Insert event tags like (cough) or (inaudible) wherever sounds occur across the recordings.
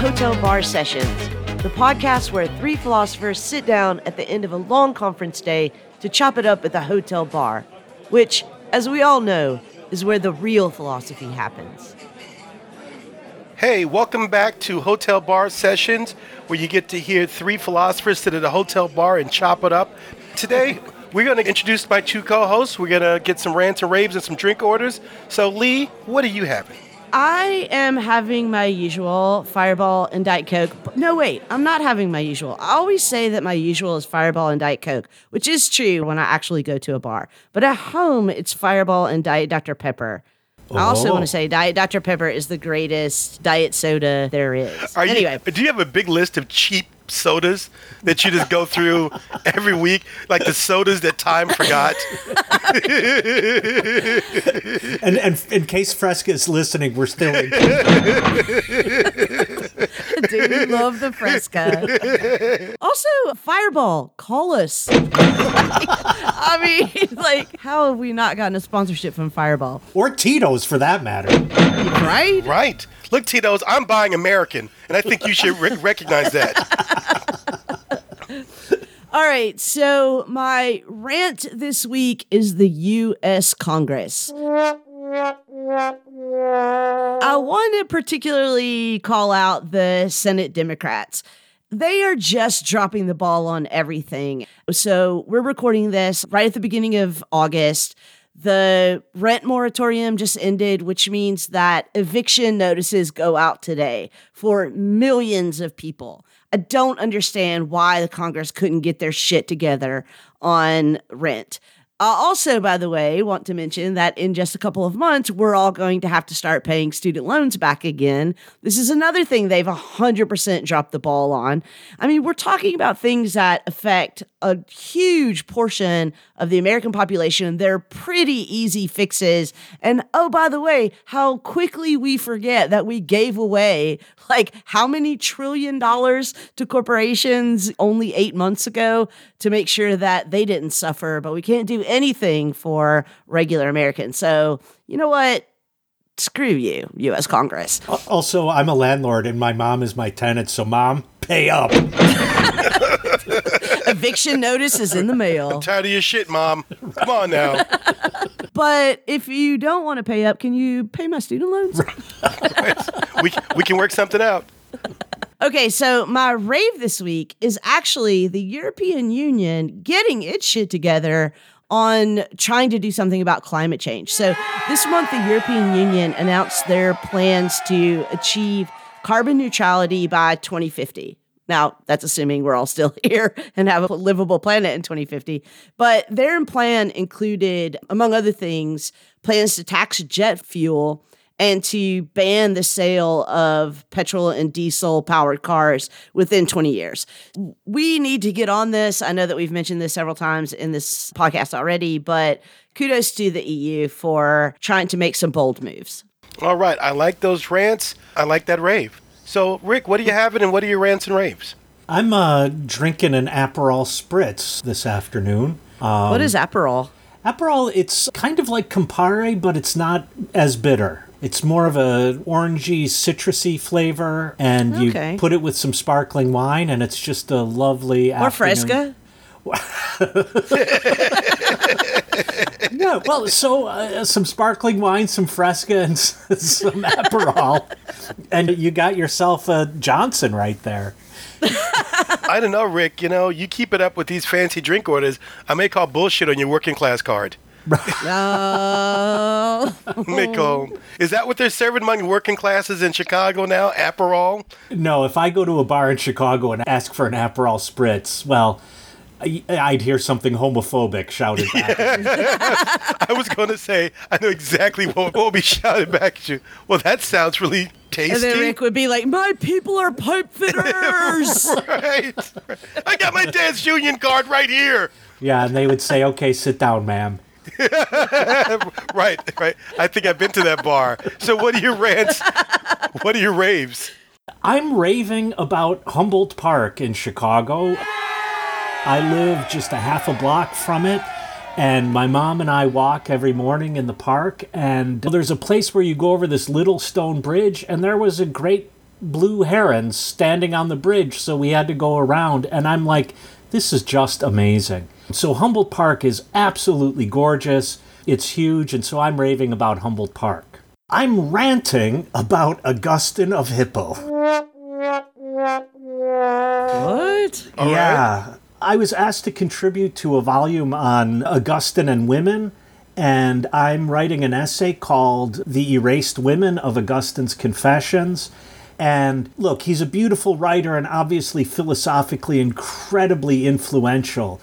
Hotel Bar Sessions, the podcast where three philosophers sit down at the end of a long conference day to chop it up at the hotel bar, which, as we all know, is where the real philosophy happens. Hey, welcome back to Hotel Bar Sessions, where you get to hear three philosophers sit at a hotel bar and chop it up. Today, (laughs) we're going to introduce my two co hosts. We're going to get some rants and raves and some drink orders. So, Leigh, what are you having? I am having my usual Fireball and Diet Coke. No, wait, I'm not having my usual. I always say that my usual is Fireball and Diet Coke, which is true when I actually go to a bar. But at home, it's Fireball and Diet Dr. Pepper. I also Oh. want to say Diet Dr. Pepper is the greatest diet soda there is. Are you- anyway, do you have a big list of cheap sodas that you just go through every week, like the sodas that time forgot? And, and in case Fresca is listening, we're still in. (laughs) do love the Fresca. (laughs) also, Fireball, call us. (laughs) I mean, like, how have we not gotten a sponsorship from Fireball? or Tito's for that matter. Right? right. Look, Tito's, I'm buying American, and I think you should re- recognize that. (laughs) All right, so my rant this week is the U.S. Congress. I want to particularly call out the Senate Democrats. They are just dropping the ball on everything. So we're recording this right at the beginning of August. The rent moratorium just ended, which means that eviction notices go out today for millions of people. I don't understand why the Congress couldn't get their shit together on rent. I also, by the way, want to mention that in just a couple of months, we're all going to have to start paying student loans back again. This is another thing they've 100% dropped the ball on. I mean, we're talking about things that affect a huge portion of the American population. They're pretty easy fixes. And oh, by the way, how quickly we forget that we gave away like how many trillion dollars to corporations only eight months ago to make sure that they didn't suffer, but we can't do anything for regular Americans. So, you know what? Screw you, US Congress. Uh, also, I'm a landlord and my mom is my tenant, so mom, pay up. (laughs) Eviction notice is in the mail. I'm Tired of your shit, Mom. Come on now. But if you don't want to pay up, can you pay my student loans? (laughs) We, we can work something out. Okay, so my rave this week is actually the European Union getting its shit together on trying to do something about climate change. So this month, the European Union announced their plans to achieve carbon neutrality by 2050. Now, that's assuming we're all still (laughs) here and have a livable planet in 2050. But their plan included, among other things, plans to tax jet fuel and to ban the sale of petrol and diesel powered cars within 20 years. We need to get on this. I know that we've mentioned this several times in this podcast already, but kudos to the EU for trying to make some bold moves. All right. I like those rants. I like that rave. So, Rick, what are you having and what are your rants and raves? I'm uh, drinking an Aperol Spritz this afternoon. Um, what is Aperol? Aperol, it's kind of like Campari, but it's not as bitter. It's more of a orangey, citrusy flavor, and Okay. you put it with some sparkling wine, and it's just a lovely Or afternoon. Fresca? (laughs) Yeah, well, so uh, some sparkling wine, some Fresca, and some Aperol, and you got yourself a Johnson right there. (laughs) I don't know, Rick. You know, you keep it up with these fancy drink orders. I may call bullshit on your working class card. Oh. (laughs) May. Is that what they're serving among working classes in Chicago now? Aperol? No, if I go to a bar in Chicago and ask for an Aperol Spritz, well, I- I'd hear something homophobic shouted back. at. (laughs) I was going to say, I know exactly what will be shouted back at you. Well, that sounds really tasty. And then Rick would be like, My people are pipe fitters. (laughs) right. I got my dad's union card right here. yeah, and they would say, "Okay, sit down, ma'am." (laughs) Right, right. I think I've been to that bar. So, what are your rants? What are your raves? I'm raving about Humboldt Park in Chicago. I live just a half a block from it, and my mom and I walk every morning in the park. And there's a place where you go over this little stone bridge, and there was a great blue heron standing on the bridge, so we had to go around. And I'm like, this is just amazing. So Humboldt Park is absolutely gorgeous. It's huge, and so I'm raving about Humboldt Park. I'm ranting about Augustine of Hippo. What? All yeah. I was asked to contribute to a volume on Augustine and women, and I'm writing an essay called The Erased Women of Augustine's Confessions. And look, he's a beautiful writer and obviously philosophically incredibly influential.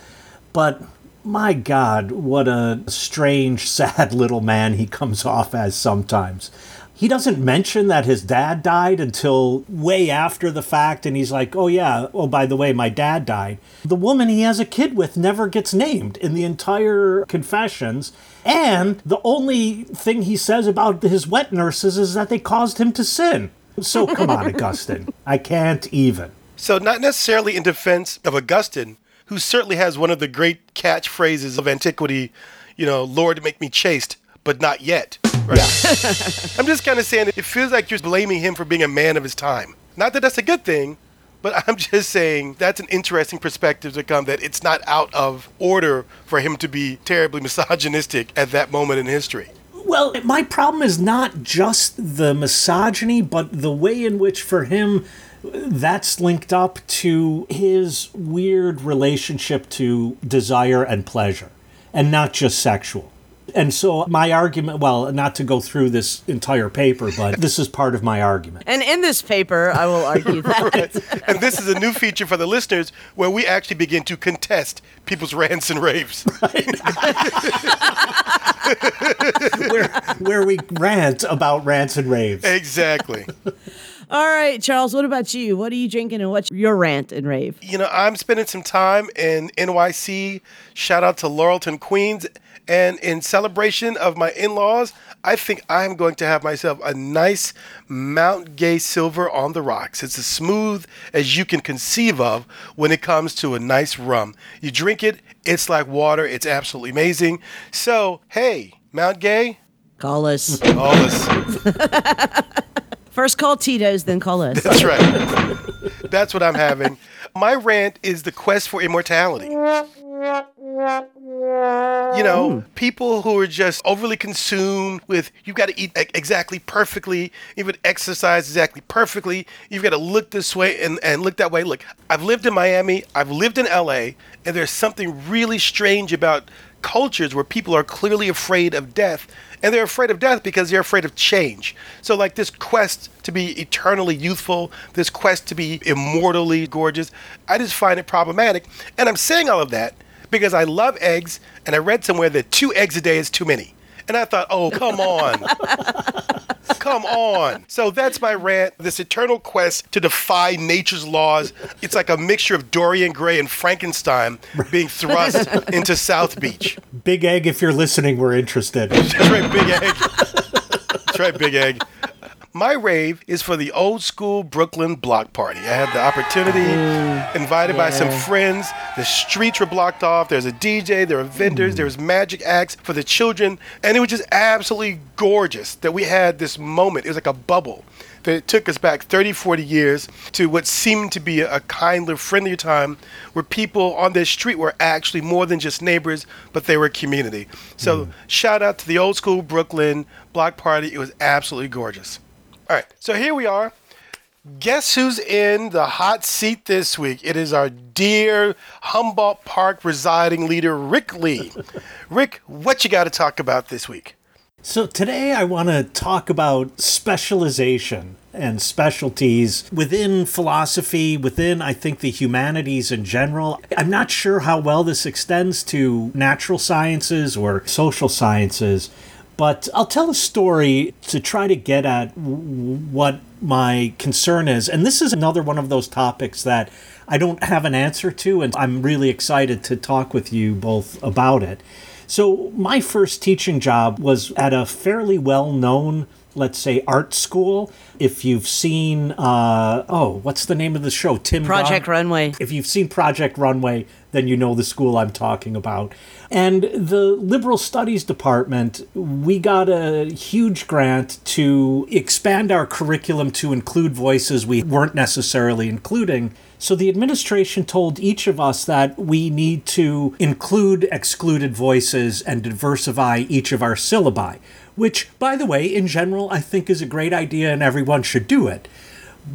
But my God, what a strange, (laughs) sad little man he comes off as sometimes. He doesn't mention that his dad died until way after the fact, and he's like, oh, yeah, oh, by the way, my dad died. The woman he has a kid with never gets named in the entire confessions. And the only thing he says about his wet nurses is that they caused him to sin. So come on, (laughs) Augustine. I can't even. So, not necessarily in defense of Augustine, who certainly has one of the great catchphrases of antiquity, you know, Lord, make me chaste, but not yet. Right? (laughs) I'm just kind of saying it feels like you're blaming him for being a man of his time. Not that that's a good thing, but (laughs) I'm just saying that's an interesting perspective to come that it's not out of order for him to be terribly (laughs) misogynistic at that moment in history. Well, my problem is not just the misogyny, but the way in which, for him, that's linked up to his weird relationship to desire and pleasure, and not just sexual. And so, my argument well, not to go through this entire paper, but this is part of my argument. And in this paper, I will argue that. (laughs) And this is a new feature for the listeners where we actually begin to contest people's rants and raves. (laughs) where, where we rant about rants and raves. exactly. All right, Charles, what about you? What are you drinking and what's your rant and rave? You know, I'm spending some time in NYC. Shout out to Laurelton, Queens. And in celebration of my in laws, I think I'm going to have myself a nice Mount Gay Silver on the rocks. It's as smooth as you can conceive of when it comes to a nice rum. You drink it, it's like water. It's absolutely amazing. So, hey, Mount Gay, Call us. Call this. (laughs) First call Tito's, then call us. That's right. That's what I'm having. My rant is the quest for immortality. You know, hmm. people who are just overly consumed with you've got to eat exactly perfectly, you've got to exercise exactly perfectly, you've got to look this way and, and look that way. Look, I've lived in Miami, I've lived in LA, and there's something really strange about cultures where people are clearly afraid of death and they're afraid of death because they're afraid of change. So, like this quest to be eternally youthful, this quest to be immortally gorgeous, I just find it problematic. And I'm saying all of that because I love eggs, and I read somewhere that two eggs a day is too many. And I thought, oh, come on. come on. So that's my rant. This eternal quest to defy nature's laws. It's like a mixture of Dorian Gray and Frankenstein being thrust (laughs) into South Beach. Big Egg, if you're listening, we're interested. That's right, Big Egg. That's right, Big Egg. My rave is for the old school Brooklyn block party. I had the opportunity, mm. invited by some friends. The streets were blocked off. There's a DJ, there were vendors, mm. there was magic acts for the children, and it was just absolutely gorgeous that we had this moment. It was like a bubble that it took us back 30, 40 years to what seemed to be a kinder, friendlier time where people on this street were actually more than just neighbors, but they were a community. So, mm. shout out to the old school Brooklyn block party. It was absolutely gorgeous. All right, so here we are. Guess who's in the hot seat this week? It is our dear Humboldt Park residing leader, Rick Lee. (laughs) Rick, what you got to talk about this week? So today I want to talk about specialization and specialties within philosophy, within, I think, the humanities in general. I'm not sure how well this extends to natural sciences or social sciences, but I'll tell a story to try to get at what my concern is. And this is another one of those topics that I don't have an answer to, and I'm really excited to talk with you both about it. So, my first teaching job was at a fairly well known, let's say, art school. If you've seen, uh, oh, what's the name of the show? Tim Project Runway. If you've seen Project Runway, then you know the school I'm talking about. And the Liberal Studies Department, we got a huge grant to expand our curriculum to include voices we weren't necessarily including. So the administration told each of us that we need to include excluded voices and diversify each of our syllabi, which, by the way, in general, I think is a great idea and everyone should do it.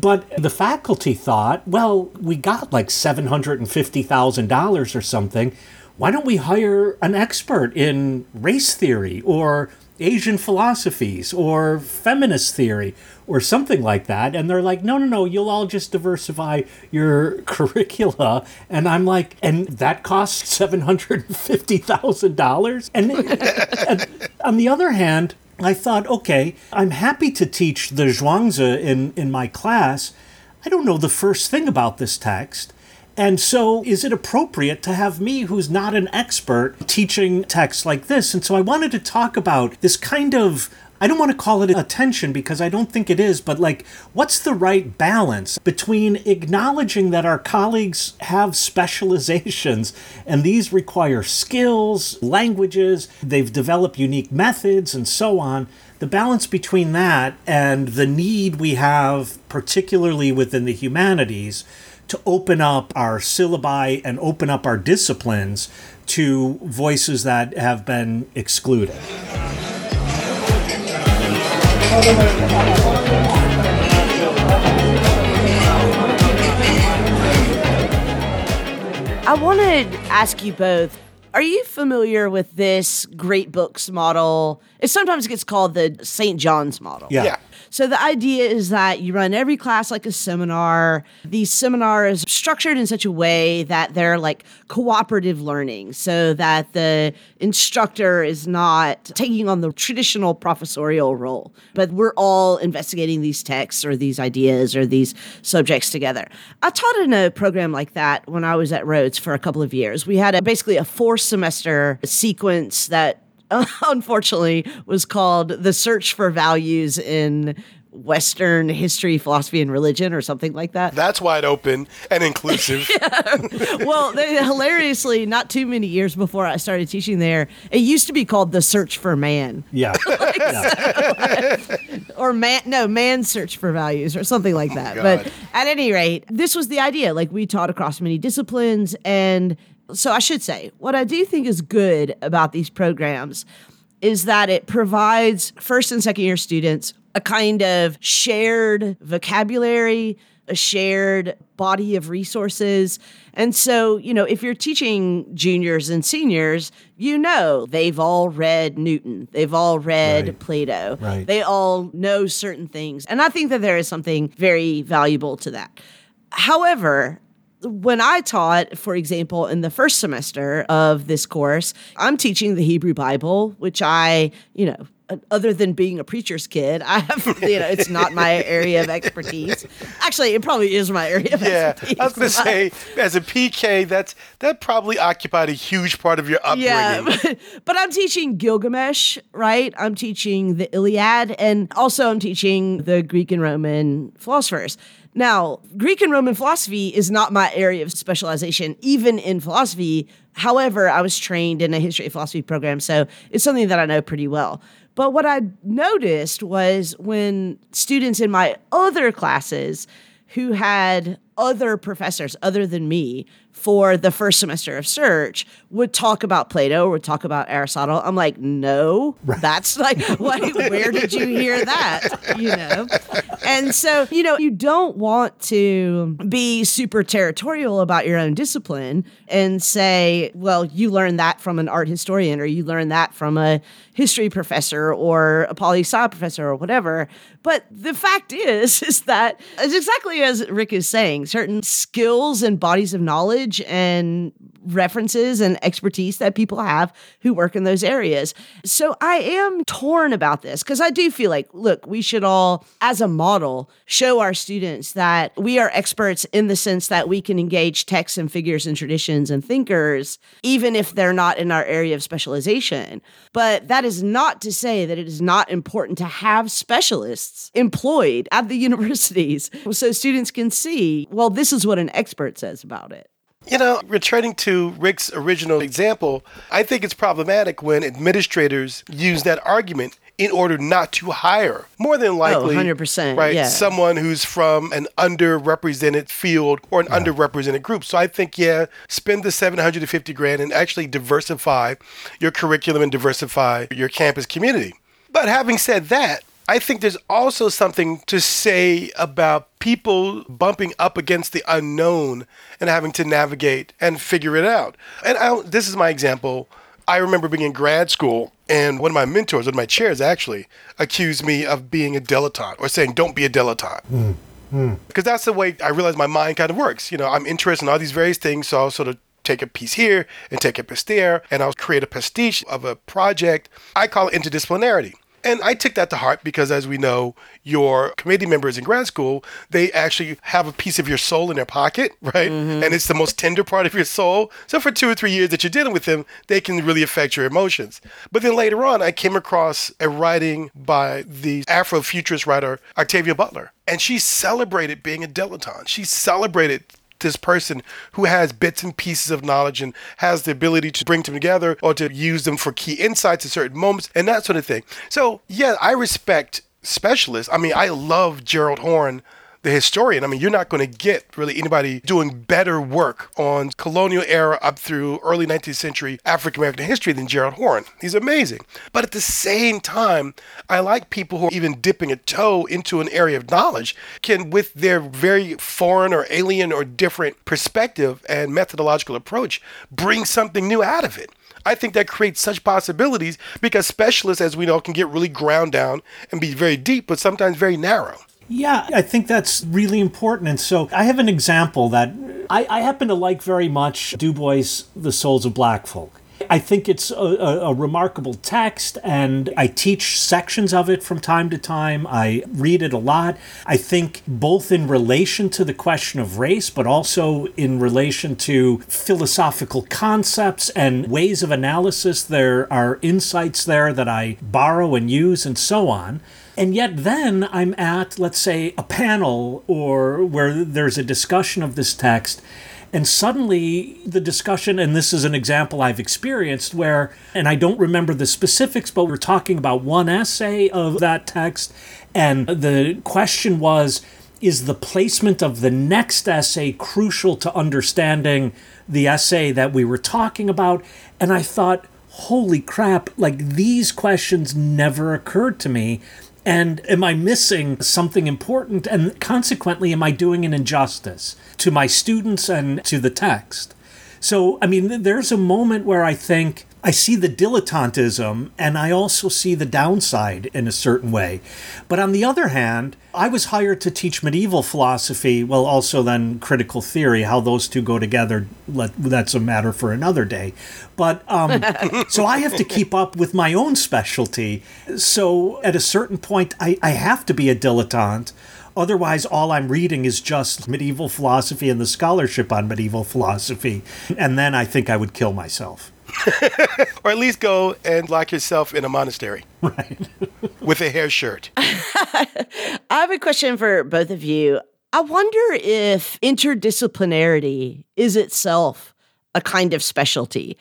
But the faculty thought, well, we got like $750,000 or something. Why don't we hire an expert in race theory or Asian philosophies or feminist theory or something like that. And they're like, no, no, no, you'll all just diversify your (laughs) curricula. And I'm like, and that costs $750,000? And, on the other hand, I thought, okay, I'm happy to teach the Zhuangzi in, in my class. I don't know the first thing about this text. And so, is it appropriate to have me, who's not an expert, teaching texts like this? And so, I wanted to talk about this kind of I don't want to call it attention because I don't think it is, but like, what's the right balance between acknowledging that our colleagues have specializations and these require skills, languages, they've developed unique methods, and so on? The balance between that and the need we have, particularly within the humanities, to open up our syllabi and open up our disciplines to voices that have been excluded. I want to ask you both are you familiar with this great books model? It sometimes gets called the St. John's model. Yeah. Yeah. So the idea is that you run every class like a seminar. These seminars are structured in such a way that they're like cooperative learning so that the instructor is not taking on the traditional professorial role, but we're all investigating these texts or these ideas or these subjects together. I taught in a program like that when I was at Rhodes for a couple of years. We had a, basically a four semester sequence that (laughs) unfortunately was called The Search for Values in Western History, Philosophy, and Religion, or something like that. That's wide open and inclusive. (laughs) well, they, hilariously, not too many years before I started teaching there, it used to be called The Search for Man. Yeah. (laughs) yeah. or man no man's search for values or something like oh, that God. but at any rate this was the idea like we taught across many disciplines and so I should say, what I do think is good about these programs is that it provides first and second year students a kind of shared vocabulary, a shared body of resources. And so, you know, if you're teaching juniors and seniors, you know they've all read Newton, they've all read Right. Plato, Right. they all know certain things. And I think that there is something very valuable to that. However, when I taught, for example, in the first semester of this course, I'm teaching the Hebrew Bible, which I, you know, other than being a preacher's kid, I have, (laughs) you know, it's not my area of expertise. Actually, it probably is my area of yeah. expertise. I was going (laughs) to say, as a PK, that's that probably occupied a huge part of your upbringing. Yeah, (laughs) but, but I'm teaching Gilgamesh, right? I'm teaching the Iliad, and also I'm teaching the Greek and Roman philosophers. Now, Greek and Roman philosophy is not my area of specialization, even in philosophy. However, I was trained in a history of philosophy program, so it's something that I know pretty well. But what I noticed was when students in my other classes who had other professors other than me for the first semester of search would talk about Plato would talk about Aristotle. I'm like, no, that's like, where did you hear that? You know? And so, you know, you don't want to be super territorial about your own discipline and say, well, you learned that from an art historian or you learned that from a history professor or a poli sci professor or whatever. But the fact is, (laughs) is that it's exactly as Rick is saying, certain skills and bodies of knowledge and references and expertise that people have who work in those areas. So I am torn about this because I do feel like, look, we should all, as a model, show our students that we are experts in the sense that we can engage texts and figures and traditions and thinkers, even if they're not in our area of specialization. But that is not to say that it is not important to have specialists employed at the (laughs) universities so students can see, well, this is what an expert says about it. You know, returning to Rick's original example, I think it's problematic when administrators use that argument in order not to hire. More than oh, likely, 100%, right? yeah. Someone who's from an underrepresented field or an underrepresented group. So I think, yeah, spend the 750 grand and actually diversify your curriculum and diversify your campus community. But having said that, I think there's also something to say about people bumping up against the unknown and having to navigate and figure it out. And I, this is my example. I remember being in grad school, and one of my mentors, one of my chairs actually, accused me of being a dilettante or saying, don't be a dilettante. Hmm, hmm. Because that's the way I realize my mind kind of works. You know, I'm interested in all these various things, so I'll sort of take a piece here and take a piece there, and I'll create a pastiche of a project. I call it interdisciplinarity. And I took that to heart because, as we know, your committee members in grad school, they actually have a piece of your soul in their pocket, (laughs) right? Mm-hmm. And it's the most tender part of your soul. So, for two or three years that you're dealing with them, they can really affect your emotions. But then later on, I came across a writing by the Afrofuturist writer Octavia Butler. And she celebrated being a dilettante. She celebrated this person who has bits and pieces of knowledge and has the ability to bring them together or to use them for key insights at certain moments and that sort of thing. So, yeah, I respect specialists. I mean, I love Gerald Horne, the historian. I mean, you're not going to get really anybody doing better work on colonial era up through early 19th century African American history than Gerald Horne. He's amazing. But at the same time, I like people who are even dipping a toe into an area of knowledge can, with their very foreign or alien or different perspective and methodological approach, bring something new out of it. I think that creates such possibilities because specialists, as we know, can get really ground down and be very deep, but sometimes very narrow. Yeah, I think that's really important. And so I have an example that I, I happen to like very much Du Bois' The Souls of Black Folk. I think it's a, a, a, remarkable text, and I teach sections of it from time to time. I read it a lot. I think both in relation to the question of race, but also in relation to philosophical concepts and ways of analysis. There are insights there that I borrow and use, and so on. And yet, then I'm at, let's say, a panel or where there's a discussion of this text. And suddenly, the discussion, and this is an example I've experienced where, and I don't remember the specifics, but we're talking about one essay of that text. And the question was Is the placement of the next essay crucial to understanding the essay that we were talking about? And I thought, holy crap, like these questions never occurred to me. And am I missing something important? And consequently, am I doing an injustice to my students and to the text? So, I mean, there's a moment where I think I see the dilettantism and I also see the downside in a certain way. But on the other hand, I was hired to teach medieval philosophy, well, also then critical theory. How those two go together, let, that's a matter for another day. But um, (laughs) so I have to keep up with my own specialty. So at a certain point, I, I have to be a dilettante. Otherwise, all I'm reading is just medieval philosophy and the scholarship on medieval philosophy. And then I think I would kill myself. (laughs) or at least go and lock yourself in a monastery. (laughs) Right. (laughs) with a hair shirt. I have a question for both of you. I wonder if interdisciplinarity is itself a kind of specialty.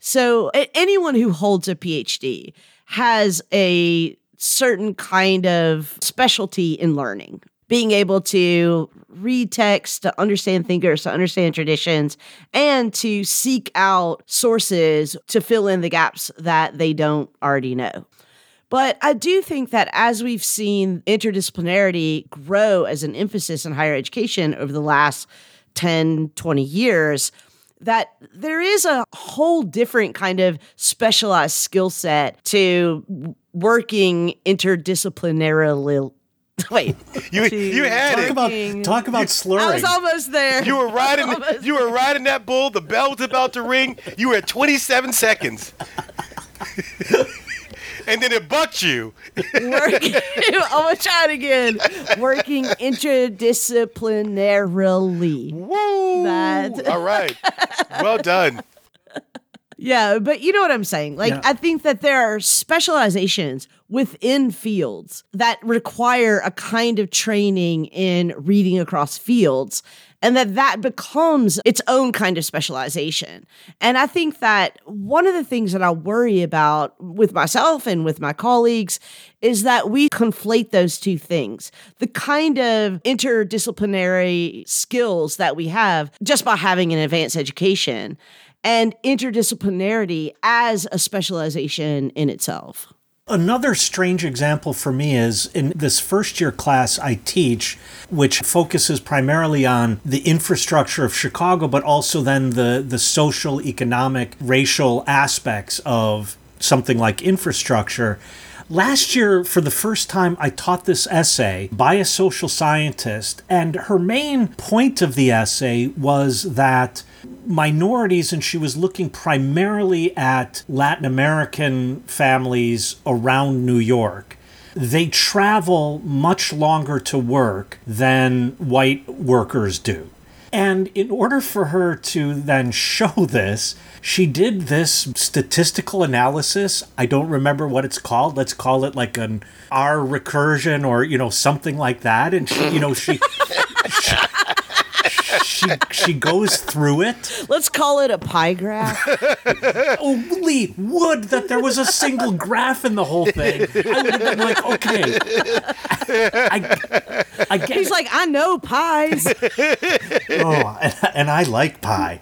So, anyone who holds a PhD has a certain kind of specialty in learning, being able to read text, to understand thinkers, to understand traditions, and to seek out sources to fill in the gaps that they don't already know. But I do think that as we've seen interdisciplinarity grow as an emphasis in higher education over the last 10, 20 years, that there is a whole different kind of specialized skill set to working interdisciplinarily. (laughs) Wait, you you had talk it. about talk about slurring. I was almost there. You were (laughs) riding. You were riding that bull. The bell was about to ring. You were at 27 seconds, (laughs) and then it bucked you. working. I'm gonna try it again. Working interdisciplinarily. Woo! That- All right. Well done. Yeah, but you know what I'm saying. Like, Yeah. I think that there are specializations within fields that require a kind of training in reading across fields and that that becomes its own kind of specialization. And I think that one of the things that I worry about with myself and with my colleagues is that we conflate those two things. The kind of interdisciplinary skills that we have just by having an advanced education and interdisciplinarity as a specialization in itself. Another strange example for me is in this first year class I teach, which focuses primarily on the infrastructure of Chicago, but also then the, the social, economic, racial aspects of something like infrastructure. Last year, for the first time, I taught this essay by a social scientist, and her main point of the essay was that minorities, and she was looking primarily at Latin American families around New York. They travel much longer to work than white workers do. And in order for her to then show (laughs) this, she did this statistical analysis. I don't remember what it's called. Let's call it like an R recursion or, you know, something like that. And she, you know, she (laughs) she, she she goes through it. Let's call it a pie graph. (laughs) Holy would that there was a single graph in the whole thing. I would have been like, okay. I, I get He's it. like, I know pies. oh, and, and I like pie.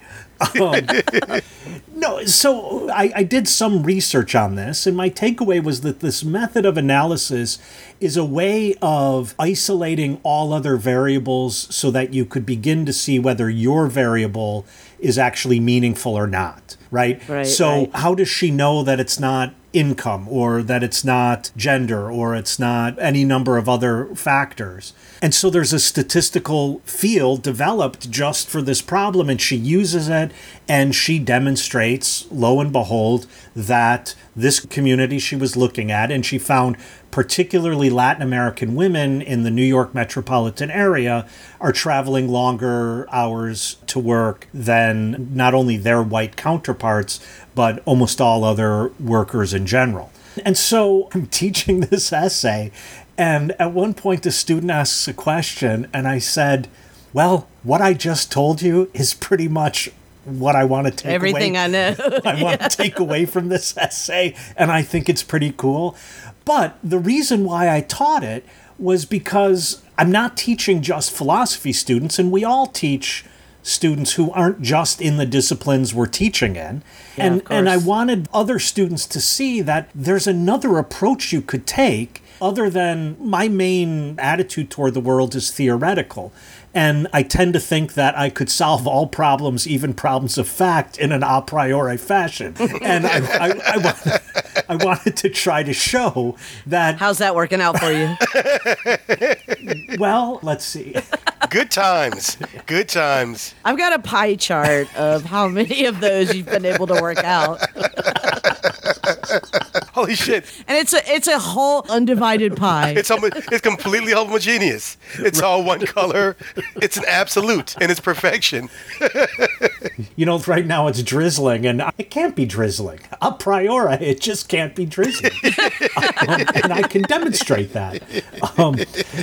Um, (laughs) no, so I, I did some research on this, and my takeaway was that this method of analysis is a way of isolating all other variables so that you could begin to see whether your variable is actually meaningful or not, right? Right, so, right. how does she know that it's not income or that it's not gender or it's not any number of other factors? And so there's a statistical field developed just for this problem, and she uses it and she demonstrates, lo and behold, that this community she was looking at, and she found particularly Latin American women in the New York metropolitan area are traveling longer hours to work than not only their white counterparts, but almost all other workers in general. And so I'm (laughs) teaching this essay, and at one point the student asks a question, and I said, Well, what I just told you is pretty much what I want to take Everything away I know. (laughs) I want to (laughs) take away from this essay, and I think it's pretty cool. But the reason why I taught it was because I'm not teaching just philosophy students, and we all teach students who aren't just in the disciplines we're teaching in. and of and I wanted other students to see that there's another approach you could take other than my main attitude toward the world is theoretical. And I tend to think that I could solve all problems, even problems of fact, in an a priori fashion. (laughs) And I, I, I, wanted, I wanted to try to show that, How's that working out for you? well, let's see. Good times. Good times. I've got a pie chart of how many of those you've been able to work out. (laughs) Holy shit. And it's a it's a whole undivided pie. It's homo- it's completely homogeneous. It's all one color. It's an absolute and its perfection. (laughs) You know, right now it's drizzling, and it can't be drizzling. A priori, it just can't be drizzling. (laughs) Um, and I can demonstrate that. Um,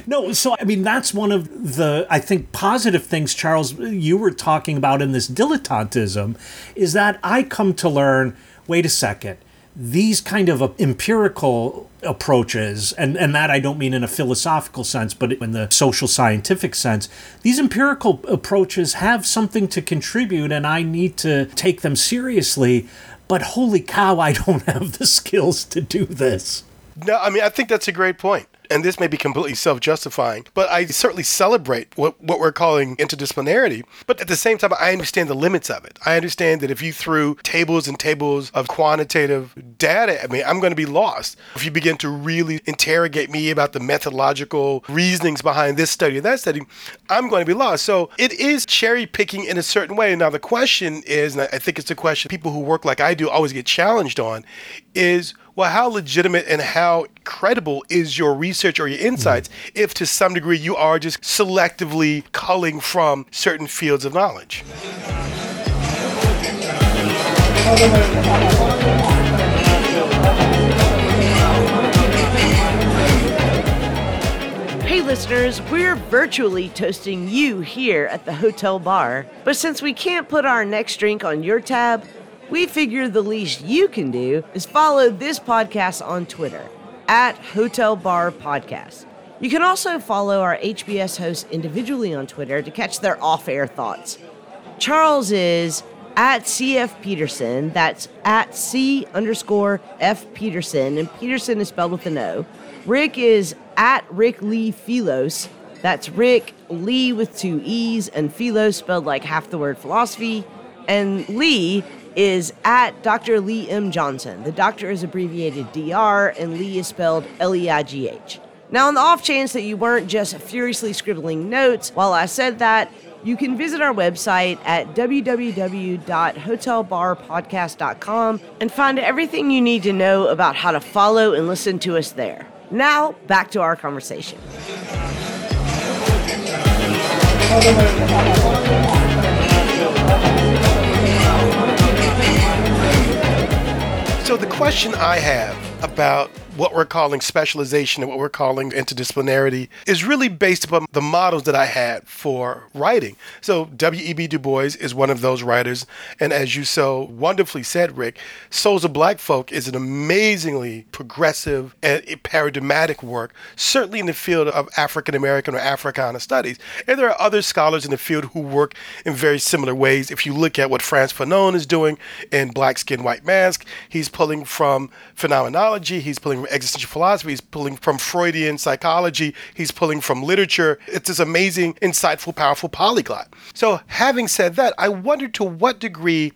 no, so I mean, that's one of the, I think, positive things, Charles, you were talking about in this dilettantism, is that I come to learn wait a second, these kind of empirical approaches, and, and that I don't mean in a philosophical sense, but in the social scientific sense, these empirical approaches have something to contribute, and I need to take them seriously. But holy cow, I don't (laughs) have the skills to do this. No, I mean, I think that's a great point. And this may be completely self justifying, but I certainly celebrate what, what we're calling interdisciplinarity. But at the same time, I understand the limits of it. I understand that if you threw tables and tables of quantitative data at me, I'm going to be lost. If you begin to really interrogate me about the methodological reasonings behind this study or that study, I'm going to be lost. So it is cherry picking in a certain way. Now, the question is, and I think it's a question people who work like I do always get challenged on, is well, how legitimate and how credible is your research or your insights mm. if to some degree you are just selectively culling from certain fields of knowledge? Hey, listeners, we're virtually toasting you here at the hotel bar. But since we can't put our next drink on your tab, we figure the least you can do is follow this podcast on Twitter at Hotel Bar Podcast. You can also follow our HBS hosts individually on Twitter to catch their off air thoughts. Charles is at CF Peterson. That's at C underscore F Peterson. And Peterson is spelled with an O. Rick is at Rick Lee Philos. That's Rick Lee with two E's and Philos spelled like half the word philosophy. And Leigh is at Dr. Leigh M. Johnson. The doctor is abbreviated DR and Leigh is spelled L E I G H. Now, on the off chance that you weren't just furiously scribbling notes while I said that, you can visit our website at www.hotelbarpodcast.com and find everything you need to know about how to follow and listen to us there. Now, back to our conversation. So the question I have about what we're calling specialization and what we're calling interdisciplinarity is really based upon the models that I had for writing. So W.E.B. Du Bois is one of those writers, and as you so wonderfully said, Rick, Souls of Black Folk is an amazingly progressive and paradigmatic work, certainly in the field of African American or Africana studies. And there are other scholars in the field who work in very similar ways. If you look at what Frantz Fanon is doing in Black Skin, White Mask, he's pulling from phenomenology, he's pulling from existential philosophy, he's pulling from Freudian psychology, he's pulling from literature. It's this amazing, insightful, powerful polyglot. So, having said that, I wonder to what degree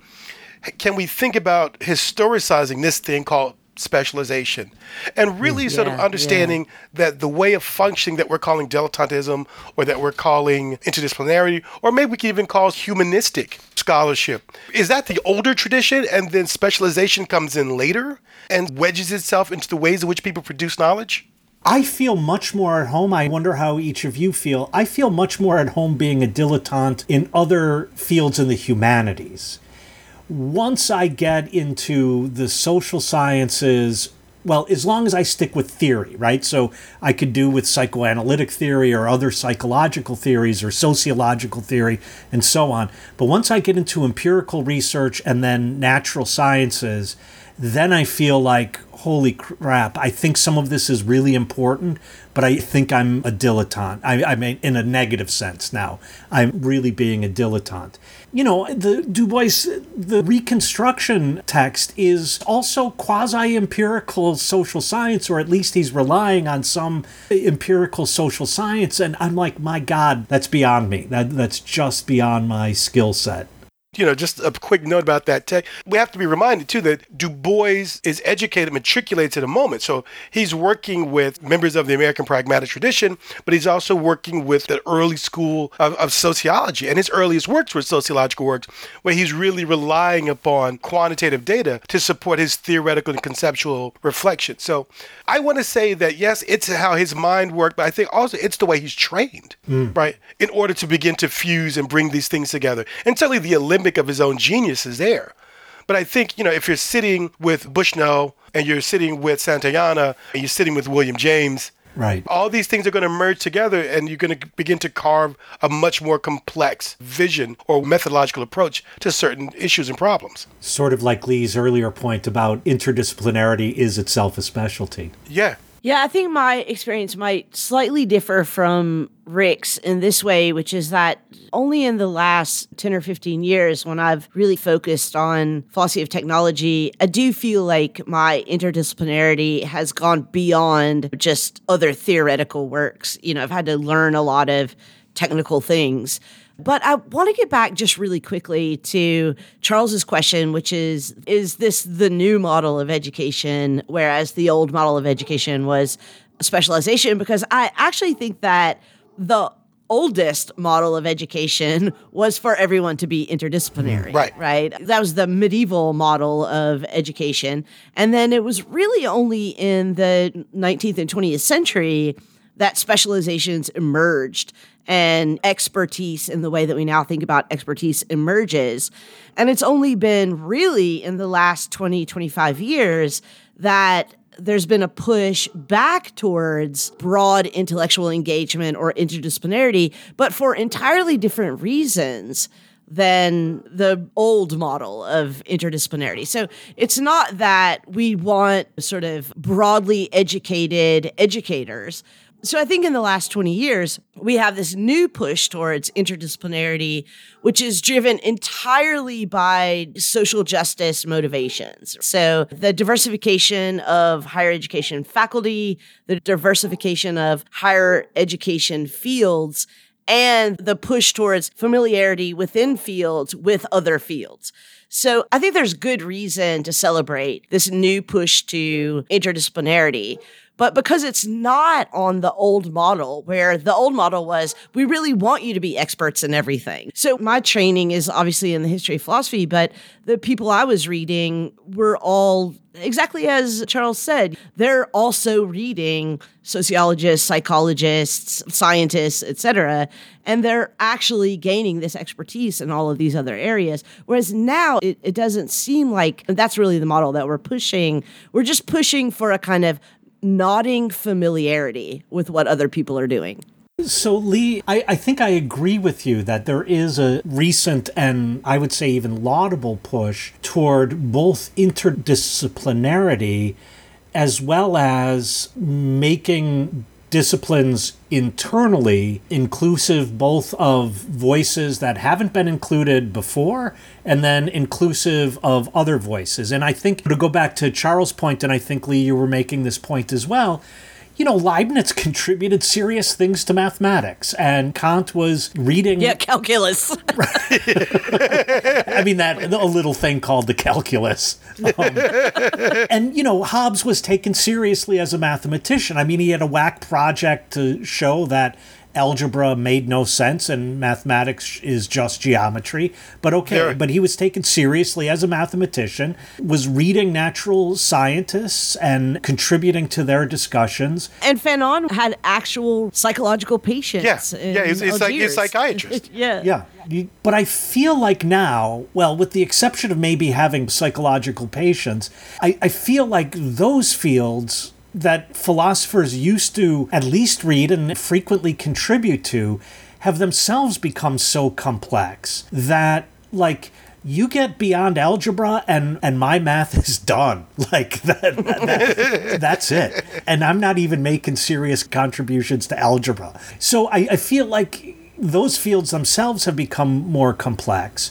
can we think about historicizing this thing called specialization and really mm, sort of Yeah, understanding that the way of functioning that we're calling dilettantism or that we're calling interdisciplinarity or maybe we can even call humanistic scholarship is that the older tradition and then specialization comes in later and wedges itself into the ways in which people produce knowledge I feel much more at home. I wonder how each of you feel. I feel much more at home being a dilettante in other fields in the humanities. Once I get into the social sciences, well, as long as I stick with theory, right? So I could do with psychoanalytic theory or other psychological theories or sociological theory and so on. But once I get into empirical research and then natural sciences, then I feel like, holy crap, I think some of this is really important, but I think I'm a dilettante. I, I mean, in a negative sense now. I'm really being a dilettante. You know, the Du Bois, the Reconstruction text is also quasi empirical social science, or at least he's relying on some empirical social science. And I'm like, my God, that's beyond me. That, that's just beyond my skill set you know, just a quick note about that tech. We have to be reminded too that Du Bois is educated, matriculates at a moment. So he's working with members of the American pragmatic tradition, but he's also working with the early school of, of sociology. And his earliest works were sociological works, where he's really relying upon quantitative data to support his theoretical and conceptual reflection. So I want to say that yes, it's how his mind worked, but I think also it's the way he's trained, mm. right, in order to begin to fuse and bring these things together. And certainly the Of his own genius is there. But I think, you know, if you're sitting with Bushnell and you're sitting with Santayana and you're sitting with William James, Right. all these things are going to merge together and you're going to begin to carve a much more complex vision or methodological approach to certain issues and problems. Sort of like Leigh's earlier point about interdisciplinarity is itself a specialty. Yeah. Yeah, I think my experience might slightly differ from Rick's in this way, which is that only in the last 10 or 15 years, when I've really focused on philosophy of technology, I do feel like my interdisciplinarity has gone beyond just other theoretical works. You know, I've had to learn a lot of technical things. But I want to get back just really quickly to Charles's question, which is Is this the new model of education, whereas the old model of education was specialization? Because I actually think that the oldest model of education (laughs) was for everyone to be interdisciplinary. Mm. Right. Right. That was the medieval model of education. And then it was really only in the 19th and 20th century that specializations emerged. And expertise in the way that we now think about expertise emerges. And it's only been really in the last 20, 25 years that there's been a push back towards broad intellectual engagement or interdisciplinarity, but for entirely different reasons than the old model of interdisciplinarity. So it's not that we want sort of broadly educated educators. So I think in the last 20 years, we have this new push towards interdisciplinarity, which is driven entirely by social justice motivations. So the diversification of higher education faculty, the diversification of higher education fields, and the push towards familiarity within fields with other fields. So I think there's good reason to celebrate this new push to interdisciplinarity. But because it's not on the old model, where the old model was, we really want you to be experts in everything. So my training is obviously in the history of philosophy, but the people I was reading were all exactly as Charles said, they're also reading sociologists, psychologists, scientists, etc., and they're actually gaining this expertise in all of these other areas. Whereas now it, it doesn't seem like that's really the model that we're pushing. We're just pushing for a kind of nodding familiarity with what other people are doing. So, Leigh, I, I, think I agree with you that there is a recent and I would say even laudable push toward both interdisciplinarity as well as making disciplines internally inclusive both of voices that haven't been included before and then inclusive of other voices. And I think to go back to Charles' point, and I think Leigh, you were making this point as well you know, Leibniz contributed serious things to mathematics, and Kant was reading. Yeah, calculus. (laughs) (laughs) I mean, that a little thing called the calculus. Um, and, you know, Hobbes was taken seriously as a mathematician. I mean, he had a whack project to show that algebra made no sense and mathematics is just geometry. But okay, there. but he was taken seriously as a mathematician, was reading natural scientists and contributing to their discussions. And Fanon had actual psychological patients. Yeah, yeah, he's, he's like he's psychiatrist. (laughs) yeah, yeah. But I feel like now, well, with the exception of maybe having psychological patients, I, I feel like those fields that philosophers used to at least read and frequently contribute to have themselves become so complex that, like, you get beyond algebra and and my math is done. (laughs) Like that, that, that's it. And i'm not even making serious contributions to algebra. So I, I feel like those fields themselves have become more complex.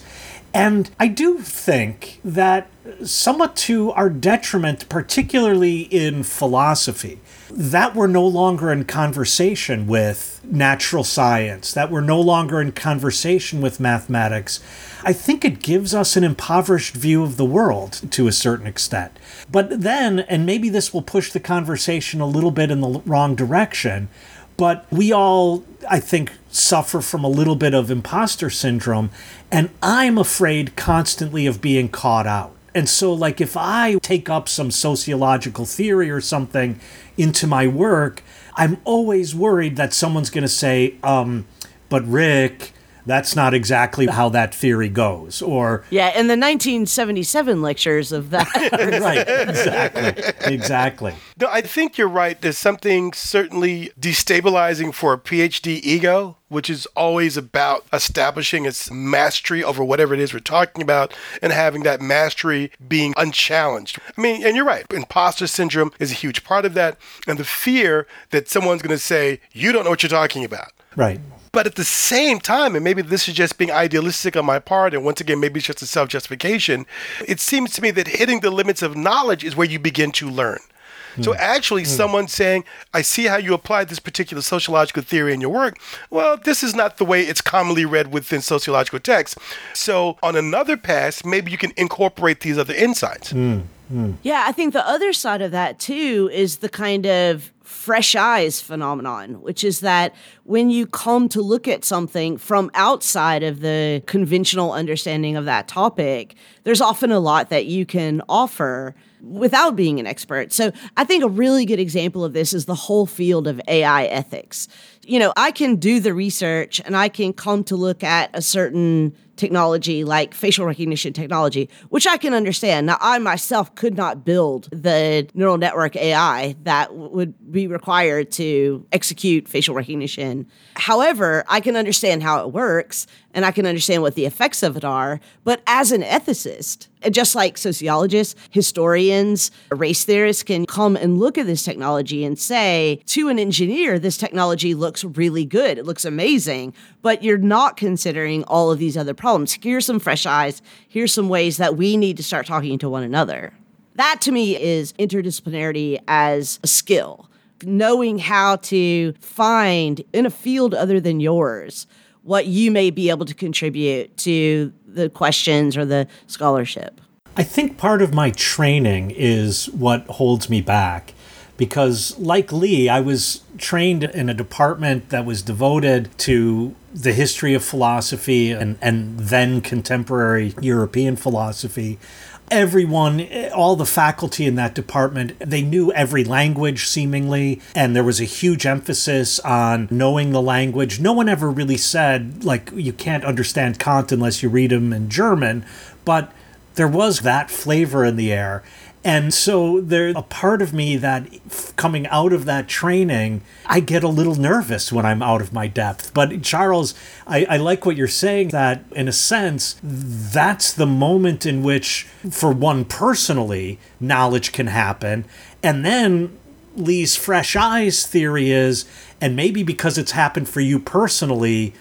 And i do think that somewhat to our detriment, particularly in philosophy, that we're no longer in conversation with natural science, that we're no longer in conversation with mathematics. I think it gives us an impoverished view of the world to a certain extent. But then, and maybe this will push the conversation a little bit in the wrong direction, but we all, I think, suffer from a little bit of imposter syndrome, and I'm afraid constantly of being caught out. And so, like, if I take up some sociological theory or something into my work, I'm always worried that someone's going to say, um, but Rick, that's not exactly how that theory goes or yeah in the 1977 lectures of that (laughs) right exactly exactly no i think you're right there's something certainly destabilizing for a phd ego which is always about establishing its mastery over whatever it is we're talking about and having that mastery being unchallenged. I mean, and you're right, imposter syndrome is a huge part of that, and the fear that someone's going to say, You don't know what you're talking about. Right. But at the same time, and maybe this is just being idealistic on my part, and once again, maybe it's just a self justification, it seems to me that hitting the limits of knowledge is where you begin to learn. So hmm. actually, mm. someone saying, I see how you applied this particular sociological theory in your work. Well, this is not the way it's commonly read within sociological texts. So on another pass, maybe you can incorporate these other insights. Mm. Yeah, I think the other side of that too is the kind of fresh eyes phenomenon, which is that when you come to look at something from outside of the conventional understanding of that topic, there's often a lot that you can offer without being an expert. So I think a really good example of this is the whole field of AI ethics. You know, I can do the research and I can come to look at a certain technology like facial recognition technology, which I can understand. Now, I myself could not build the neural network AI that would be required to execute facial recognition. However, I can understand how it works and I can understand what the effects of it are. But as an ethicist, just like sociologists, historians, race theorists can come and look at this technology and say to an engineer, this technology looks really good. It looks amazing, but you're not considering all of these other problems. Here's some fresh eyes. Here's some ways that we need to start talking to one another. That to me is interdisciplinarity as a skill, knowing how to find in a field other than yours what you may be able to contribute to the questions or the scholarship. I think part of my training is what holds me back because, like Leigh, I was trained in a department that was devoted to the history of philosophy and, and then contemporary European philosophy everyone, all the faculty in that department, they knew every language seemingly, and there was a huge emphasis on knowing the language. No one ever really said, like, you can't understand Kant unless you read him in German, but there was that flavor in the air. And so there's a part of me that coming out of that training, I get a little nervous when I'm out of my depth. But Charles, I, I like what you're saying that in a sense, that's the moment in which, for one personally, knowledge can happen. And then Leigh's fresh eyes theory is, and maybe because it's happened for you personally,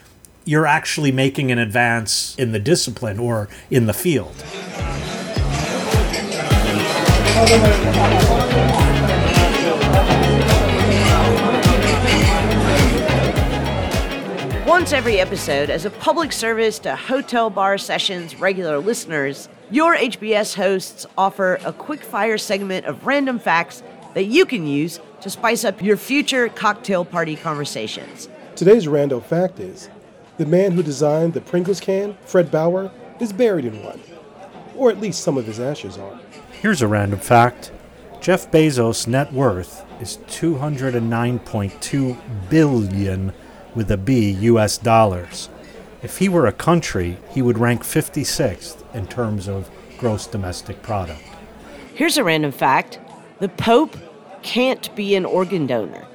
you're actually making an advance in the discipline or in the field. Once every episode, as a public service to Hotel Bar Sessions regular listeners, your HBS hosts offer a quick fire segment of random facts that you can use to spice up your future cocktail party conversations. Today's random fact is the man who designed the Pringles can, Fred Bauer, is buried in one. Or at least some of his ashes are. Here's a random fact Jeff Bezos' net worth is 209.2 billion with a B US dollars. If he were a country, he would rank 56th in terms of gross domestic product. Here's a random fact the Pope can't be an organ donor.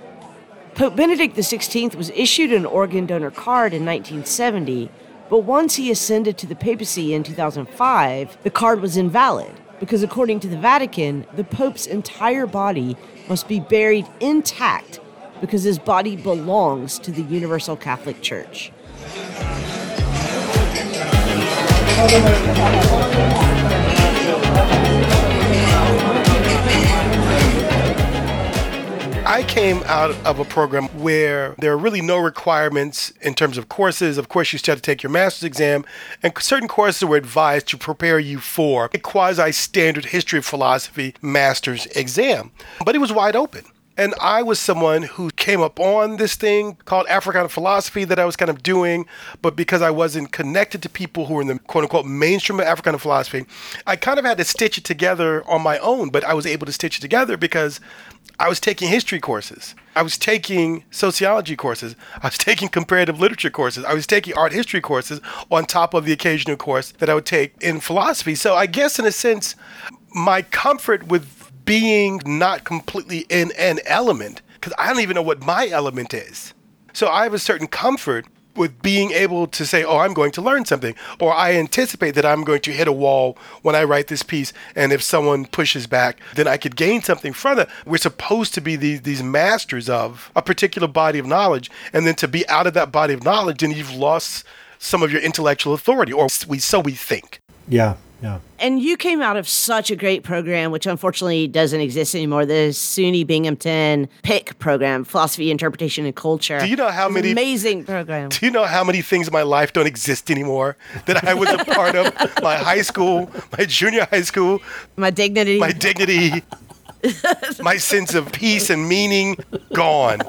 Pope Benedict XVI was issued an organ donor card in 1970, but once he ascended to the papacy in 2005, the card was invalid because, according to the Vatican, the Pope's entire body must be buried intact because his body belongs to the Universal Catholic Church. I came out of a program where there are really no requirements in terms of courses. Of course, you still have to take your master's exam, and certain courses were advised to prepare you for a quasi standard history of philosophy master's exam. But it was wide open. And I was someone who came up on this thing called Africana philosophy that I was kind of doing, but because I wasn't connected to people who were in the quote unquote mainstream of Africana philosophy, I kind of had to stitch it together on my own, but I was able to stitch it together because I was taking history courses. I was taking sociology courses. I was (laughs) taking comparative literature courses. I was taking art history courses on top of the occasional course that I would take in philosophy. So I guess, in a sense, my comfort with being not completely in an element, because I don't even know what my element is. So I have a certain comfort with being able to say, oh, I'm going to learn something, or I anticipate that I'm going to hit a wall when I write this piece, and if someone pushes back, then I could gain something from it. We're supposed to be these, these masters of a particular body of knowledge, and then to be out of that body of knowledge, then you've lost some of your intellectual authority, or we so we think. Yeah, Yeah. And you came out of such a great program, which unfortunately doesn't exist anymore. The SUNY Binghamton PIC program, Philosophy, Interpretation, and Culture. Do you know how many- amazing program? Do you know how many things in my life don't exist anymore that I was a part of? (laughs) My high school, my junior high school, My dignity. my dignity, (laughs) my sense of peace and meaning gone.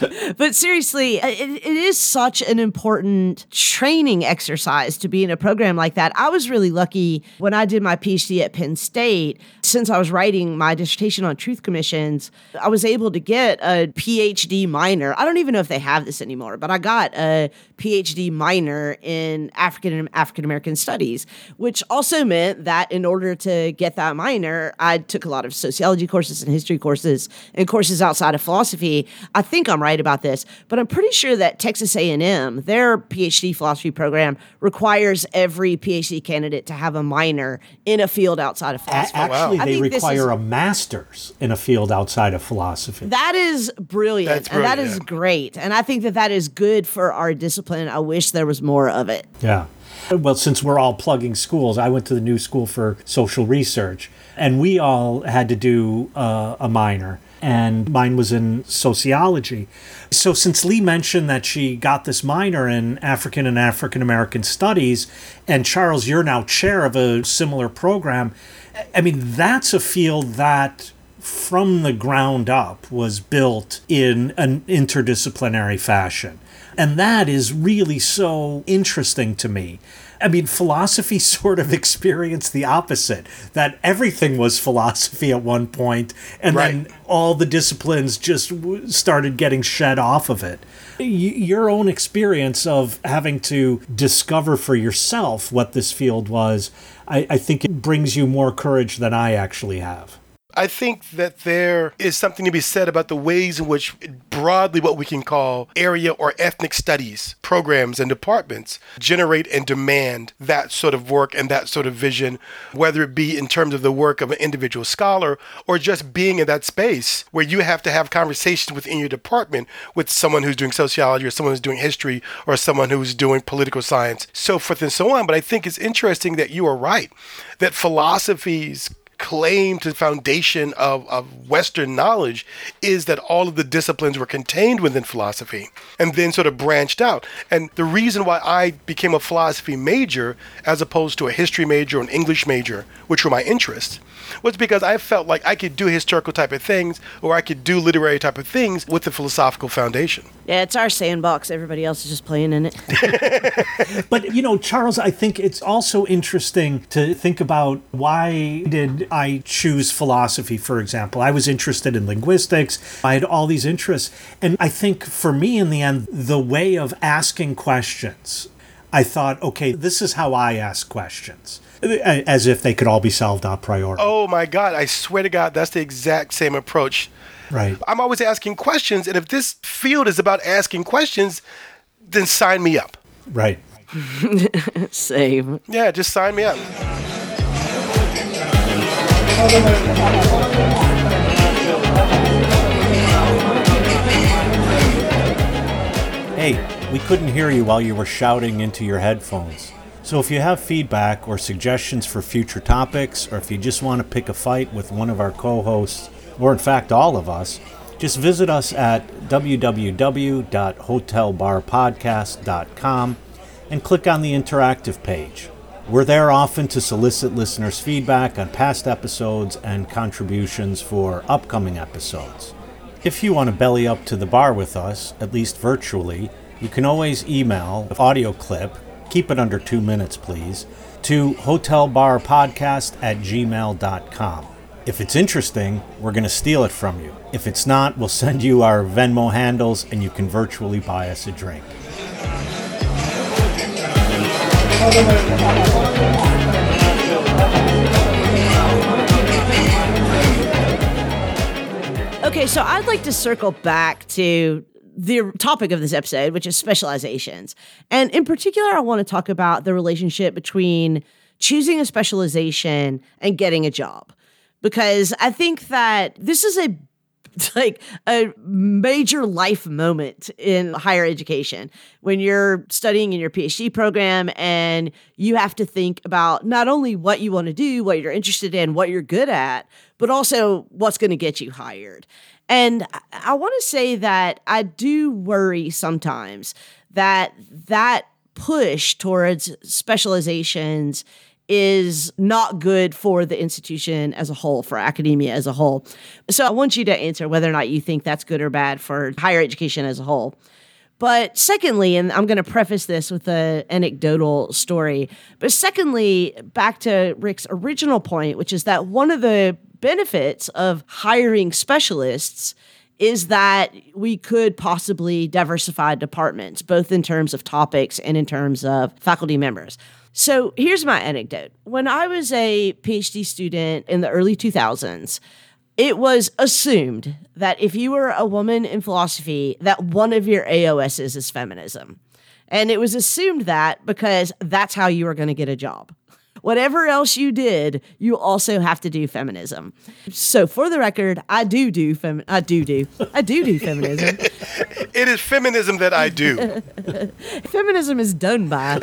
(laughs) But seriously, it, it is such an important training exercise to be in a program like that. I was really lucky when I did my PhD at Penn State. Since I was writing my dissertation on truth commissions, I was able to get a PhD minor. I don't even know if they have this anymore, but I got a PhD minor in African and African American studies, which also meant that in order to get that minor, I took a lot of sociology courses and history courses and courses outside of philosophy. I think I'm right about this, but I'm pretty sure that Texas A&M, their PhD philosophy program requires every PhD candidate to have a minor in a field outside of A- philosophy. actually, I they require is- a master's in a field outside of philosophy. That is brilliant. That's and that brilliant, is great. And I think that that is good for our discipline. I wish there was more of it. Yeah. Well, since we're all plugging schools, I went to the New School for Social Research, and we all had to do uh, a minor, and mine was in sociology. So, since Leigh mentioned that she got this minor in African and African American studies, and Charles, you're now chair of a similar program, I mean, that's a field that from the ground up was built in an interdisciplinary fashion. And that is really so interesting to me. I mean, philosophy (laughs) sort of experienced the opposite that everything was philosophy at one point, and then all the disciplines just w- started getting shed off of it. Y- your own experience of having to discover for yourself what this field was, I, I think it brings you more courage than I actually have. I think that there is something to be said about the ways in which broadly what we can call area or ethnic studies programs and departments generate and demand that sort of work and that sort of vision, whether it be in terms of the work of an individual scholar or just being in that space where you have to have conversations within your department with someone who's doing sociology or someone who's doing history or someone who's doing political science, so forth and so on. But I think it's interesting that you are right, that philosophies claim to the foundation of, of Western knowledge is that all of the disciplines were contained within philosophy and then sort of branched out. And the reason why I became a philosophy major as opposed to a history major or an English major, which were my interests, was because I felt like I could do historical type of things or I could do literary type of things with the philosophical foundation. Yeah, it's our sandbox. Everybody else is just playing in it. (laughs) But you know, Charles, I think it's also interesting to think about why did I choose philosophy, for example? I was interested in linguistics. I had all these interests. And I think for me in the end, the way of asking questions, I thought, okay, this is how I ask questions. As if they could all be solved a priori. Oh my God, I swear to God, that's the exact same approach. Right. I'm always asking questions, and if this field is about asking questions, then sign me up. Right. (laughs) Same. Yeah, just sign me up. Hey, we couldn't hear you while you were shouting into your headphones. So if you have feedback or suggestions for future topics, or if you just want to pick a fight with one of our co hosts, or in fact all of us, just visit us at www.hotelbarpodcast.com and click on the interactive page. We're there often to solicit listeners' feedback on past episodes and contributions for upcoming episodes. If you want to belly up to the bar with us, at least virtually, you can always email an audio clip, keep it under two minutes please, to hotelbarpodcast at gmail.com. If it's interesting, we're going to steal it from you. If it's not, we'll send you our Venmo handles and you can virtually buy us a drink. Okay, so I'd like to circle back to the topic of this episode, which is specializations. And in particular, I want to talk about the relationship between choosing a specialization and getting a job. Because I think that this is a (laughs) like a major life moment in higher education when you're studying in your PhD program and you have to think about not only what you want to do, what you're interested in, what you're good at, but also what's going to get you hired. And I want to say that I do worry sometimes that that push towards specializations is not good for the institution as a whole, for academia as a whole. So I want you to answer whether or not you think that's good or bad for higher education as a whole. But secondly, and I'm going to preface this with an anecdotal story, but secondly, back to Rick's original point, which is that one of the benefits of hiring specialists is that we could possibly diversify departments, both in terms of topics and in terms of faculty members. So here's my anecdote. When I was a PhD student in the early 2000s, it was assumed that if you were a woman in philosophy, that one of your AOSs is feminism. And it was assumed that because that's how you were going to get a job whatever else you did, you also have to do feminism. So for the record, I do do fem I do do. I do do feminism. (laughs) it is feminism that I do. (laughs) feminism is done by.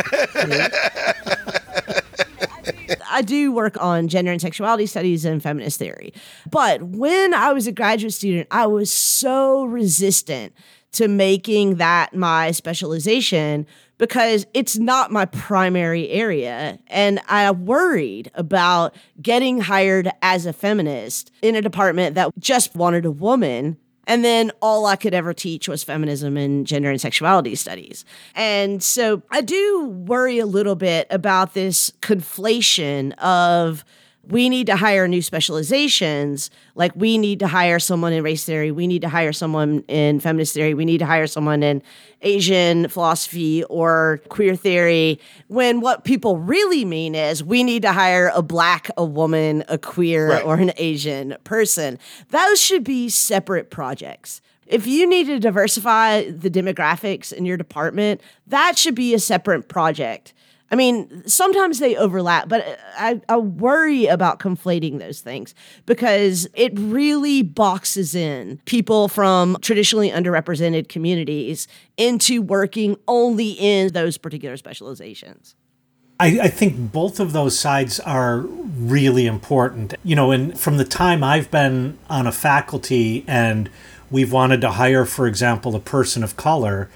I do work on gender and sexuality studies and feminist theory. But when I was a graduate student, I was so resistant to making that my specialization because it's not my primary area. And I worried about getting hired as a feminist in a department that just wanted a woman. And then all I could ever teach was feminism and gender and sexuality studies. And so I do worry a little bit about this conflation of we need to hire new specializations. Like we need to hire someone in race theory. We need to hire someone in feminist theory. We need to hire someone in Asian philosophy or queer theory. When what people really mean is we need to hire a black, a woman, a queer, right. or an Asian person. Those should be separate projects. If you need to diversify the demographics in your department, that should be a separate project I mean, sometimes they overlap, but uh, I, I, worry about conflating those things because it really boxes in people from traditionally underrepresented communities into working only in those particular specializations. I, I think both of those sides are really important. You know, and from the time I've been on a faculty and we've wanted to hire, for example, a person of color,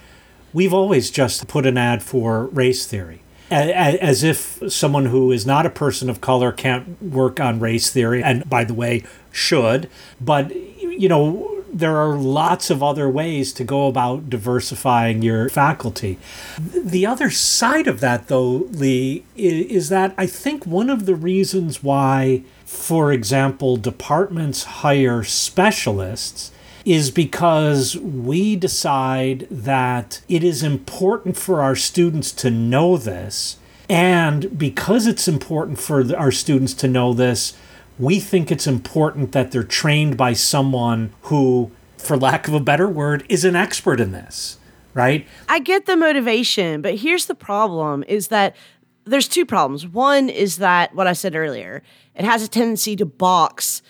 we've always just put an ad for race theory as if someone who is not a person of color can't work on race theory, and by the way, should. But, you know, there are lots of other ways to go about diversifying your faculty. The other side of that, though, Leigh, is that I think one of the reasons why, for example, departments hire specialists is because we decide that it is important for our students to know this. And because it's important for our students to know this, we think it's important that they're trained by someone who, for lack of a better word, is an expert in this, right? I get the motivation, but here's the problem is that there's two problems. One is that what I said earlier, it has a tendency to box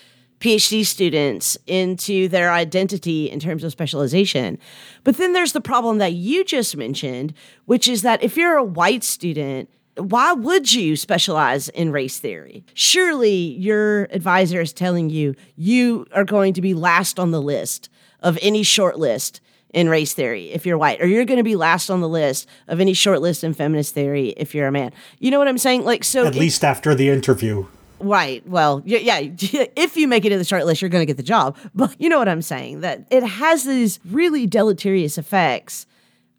PhD students into their identity in terms of specialization. But then there's the problem that you just mentioned, which is that if you're a white student, why would you specialize in race theory? Surely your advisor is telling you you are going to be last on the list of any short list in race theory if you're white, or you're going to be last on the list of any short list in feminist theory if you're a man. You know what I'm saying? Like, so at least after the interview. Right. Well, yeah, (laughs) if you make it to the short list, you're going to get the job. (laughs) But you know what I'm saying? That it has these really deleterious effects.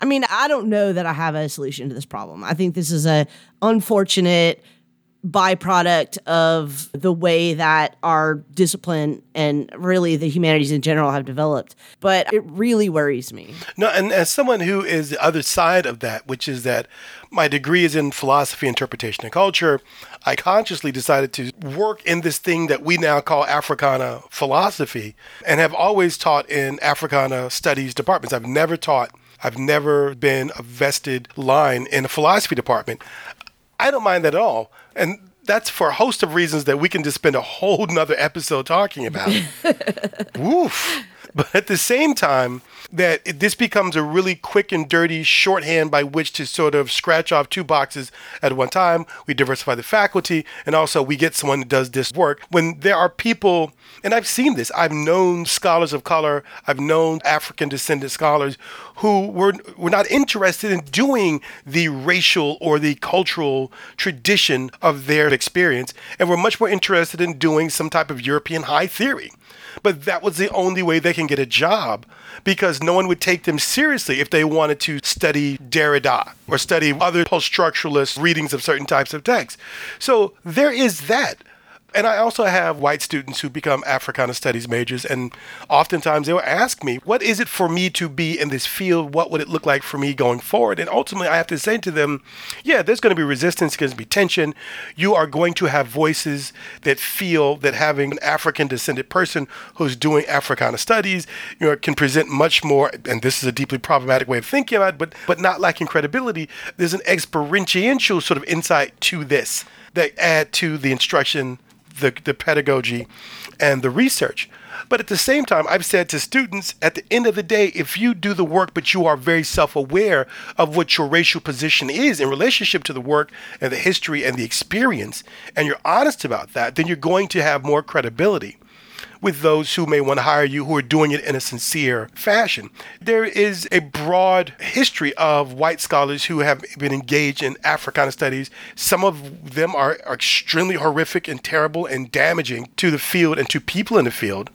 I mean, I don't know that I have a solution to this problem. I think this is a unfortunate byproduct of the way that our discipline and really the humanities in general have developed. But it really worries me. No, and as someone who is the other side of that, which is that my degree is in philosophy, interpretation, and culture, I consciously decided to work in this thing that we now call Africana philosophy and have always taught in Africana studies departments. I've never taught I've never been a vested line in a philosophy department. I don't mind that at all. And that's for a host of reasons that we can just spend a whole nother episode talking about. (laughs) Woof. But at the same time, that it, this becomes a really quick and dirty shorthand by which to sort of scratch off two boxes at one time. We diversify the faculty, and also we get someone that does this work. When there are people, and I've seen this, I've known scholars of color, I've known African descendant scholars who were, were not interested in doing the racial or the cultural tradition of their experience, and were much more interested in doing some type of European high theory. But that was the only way they can get a job because no one would take them seriously if they wanted to study Derrida or study other post structuralist readings of certain types of texts. So there is that and I also have white students who become Africana studies majors, and oftentimes they will ask me, What is it for me to be in this field? What would it look like for me going forward? And ultimately, I have to say to them, Yeah, there's going to be resistance, there's going to be tension. You are going to have voices that feel that having an African descended person who's doing Africana studies you know, can present much more, and this is a deeply problematic way of thinking about it, but, but not lacking credibility. There's an experiential sort of insight to this that add to the instruction the, the pedagogy and the research. But at the same time, I've said to students at the end of the day, if you do the work, but you are very self aware of what your racial position is in relationship to the work and the history and the experience, and you're honest about that, then you're going to have more credibility with those who may want to hire you who are doing it in a sincere fashion. There is a broad history of white scholars who have been engaged in Africana studies. Some of them are, are extremely horrific and terrible and damaging to the field and to people in the field.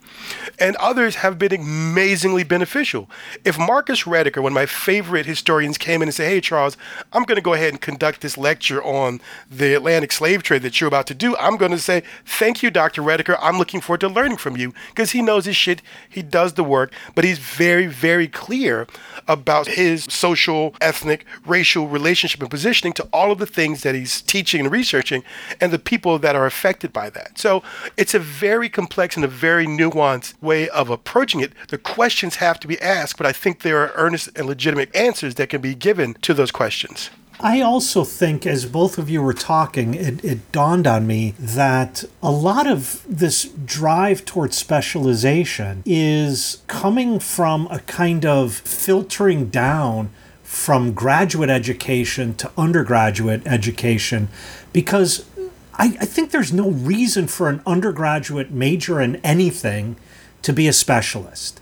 And others have been amazingly beneficial. If Marcus Rediker, one of my favorite historians, came in and said, Hey, Charles, I'm going to go ahead and conduct this lecture on the Atlantic slave trade that you're about to do, I'm going to say, Thank you, Dr. Rediker. I'm looking forward to learning from you you because he knows his shit. He does the work, but he's very, very clear about his social, ethnic, racial relationship and positioning to all of the things that he's teaching and researching and the people that are affected by that. So it's a very complex and a very nuanced way of approaching it. The questions have to be asked, but I think there are earnest and legitimate answers that can be given to those questions. I also think, as both of you were talking, it, it, dawned on me that a lot of this drive towards specialization is coming from a kind of filtering down from graduate education to undergraduate education because I, I think there's no reason for an undergraduate major in anything to be a specialist.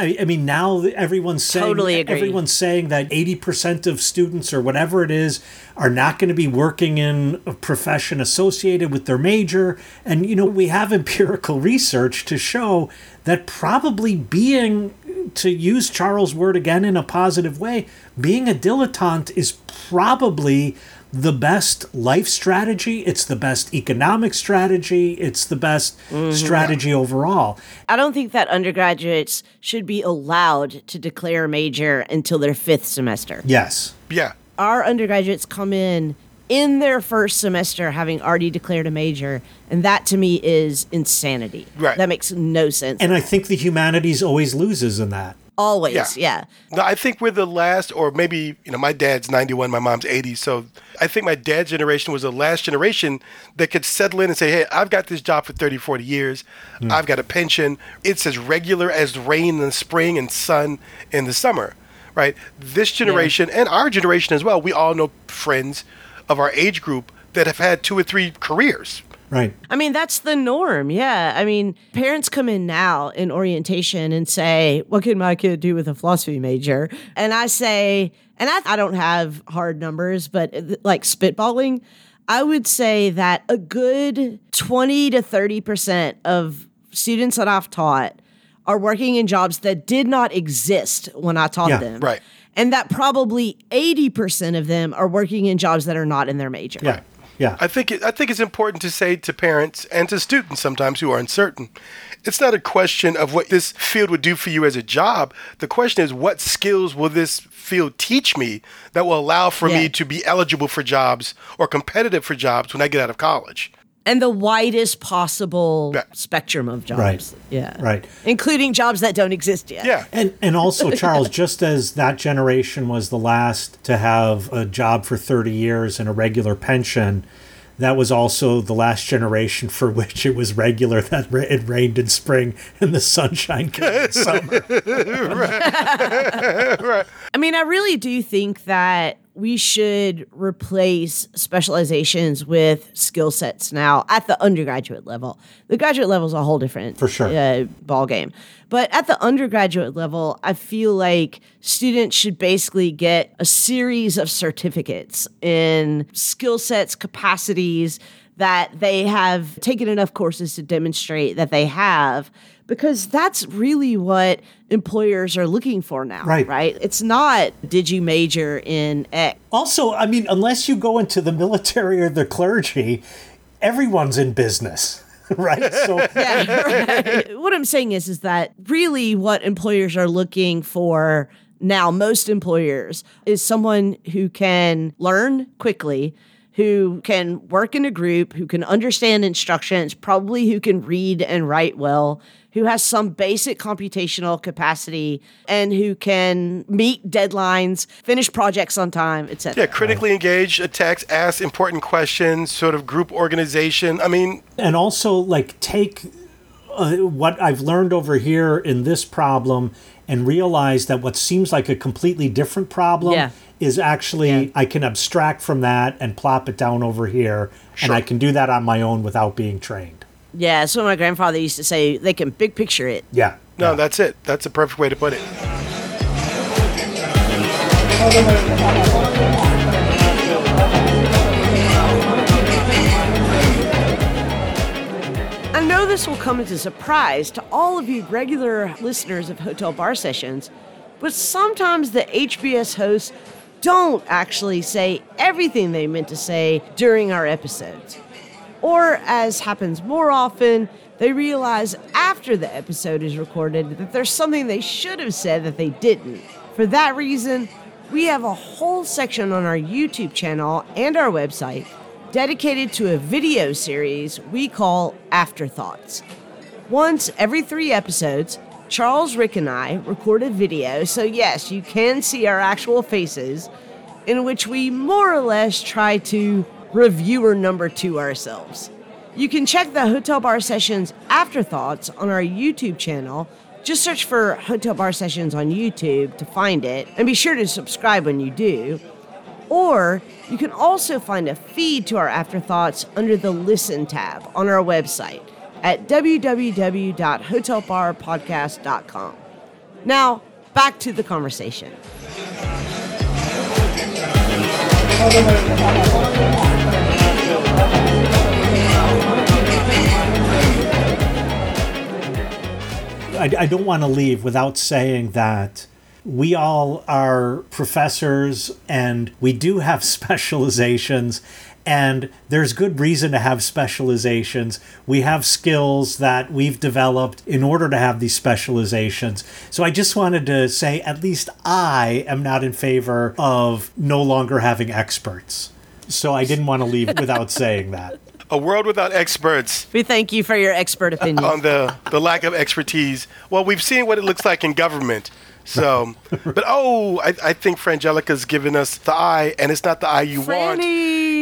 I, I mean, now everyone's saying totally everyone's saying that eighty percent of students or whatever it is are not going to be working in a profession associated with their major, and you know we have (laughs) empirical research to show that probably being to use Charles' word again in a positive way, being a dilettante is probably the best life strategy, it's the best economic strategy, it's the best mm-hmm. strategy overall. I don't think that undergraduates should be allowed to declare a major until their fifth semester. Yes. Yeah. Our undergraduates come in in their first semester having already declared a major and that to me is insanity right that makes no sense and i think the humanities always loses in that always yeah. yeah no, i think we're the last or maybe you know my dad's 91 my mom's 80 so i think my dad's generation was the last generation that could settle in and say hey i've got this job for 30 40 years mm. i've got a pension it's as regular as rain in the spring and sun in the summer right this generation yeah. and our generation as well we all know friends of our age group that have had two or three careers Right. I mean, that's the norm. Yeah. I mean, parents come in now in orientation and say, What can my kid do with a philosophy major? And I say, and I, I don't have hard numbers, but uh, like spitballing, I would say that a good 20 to 30% of students that I've taught are working in jobs that did not exist when I taught yeah, them. Right. And that probably 80% of them are working in jobs that are not in their major. Yeah. Yeah. I think it, I think it's important to say to parents and to students sometimes who are uncertain, it's not a question of what this field would do for you as a job. The question is what skills will this field teach me that will allow for yeah. me to be eligible for jobs or competitive for jobs when I get out of college and the widest possible yeah. spectrum of jobs. Right. Yeah. Right. Including jobs that don't exist yet. Yeah. And and also Charles, (laughs) just as that generation was the last to have a job for 30 years and a regular pension, that was also the last generation for (laughs) which it was regular that it rained in spring and the sunshine came in (laughs) summer. right. right. I mean, I really do think that we should replace specializations with skill sets now at the undergraduate level. The graduate level is a whole different for sure uh, ball game, but at the undergraduate level, I feel like students should basically get a series of certificates in skill sets, capacities that they have taken enough courses to demonstrate that they have because that's really what employers are looking for now. Right. Right. It's not did you major in X. Also, I mean, unless you go into the military or the clergy, everyone's in business. (laughs) right so (laughs) yeah, right. what i'm saying is is that really what employers are looking for now most employers is someone who can learn quickly who can work in a group, who can understand instructions, probably who can read and write well, who has some basic computational capacity, and who can meet deadlines, finish projects on time, etc. Yeah, critically engage, attacks, ask important questions, sort of group organization. I mean, and also like take uh, what I've learned over here in this problem and realize that what seems like a completely different problem yeah. is actually yeah. I can abstract from that and plop it down over here, sure. and I can do that on my own without being trained. Yeah, so my grandfather used to say they can big picture it. Yeah. No, yeah. that's it. That's a perfect way to put it. Know this will come as a surprise to all of you regular listeners of Hotel Bar Sessions, but sometimes the HBS hosts don't actually say everything they meant to say during our episodes. Or, as happens more often, they realize after the episode is recorded that there's something they should have said that they didn't. For that reason, we have a whole section on our YouTube channel and our website dedicated to a video series we call Afterthoughts. Once every three episodes, Charles, Rick, and I record a video, so yes, you can see our actual faces, in which we more or less try to reviewer number two ourselves. You can check the Hotel Bar Sessions Afterthoughts on our YouTube channel. Just search for Hotel Bar Sessions on YouTube to find it, and be sure to subscribe when you do. Or you can also find a feed to our afterthoughts under the Listen tab on our website at www.hotelbarpodcast.com. Now, back to the conversation. I, I don't want to leave without saying that we all are professors and we do have (laughs) specializations and there's good reason to have specializations. We have skills that we've developed in order to have these specializations. So I just wanted to say at least I am not in favor of no longer having experts. So I didn't want to leave without (laughs) saying that. A world without experts. We thank you for your expert opinion. on the, the lack of expertise. Well, we've seen what it looks like in government. So, (laughs) but oh, I, I think Frangelica's given us the eye, and it's not the eye you Franny.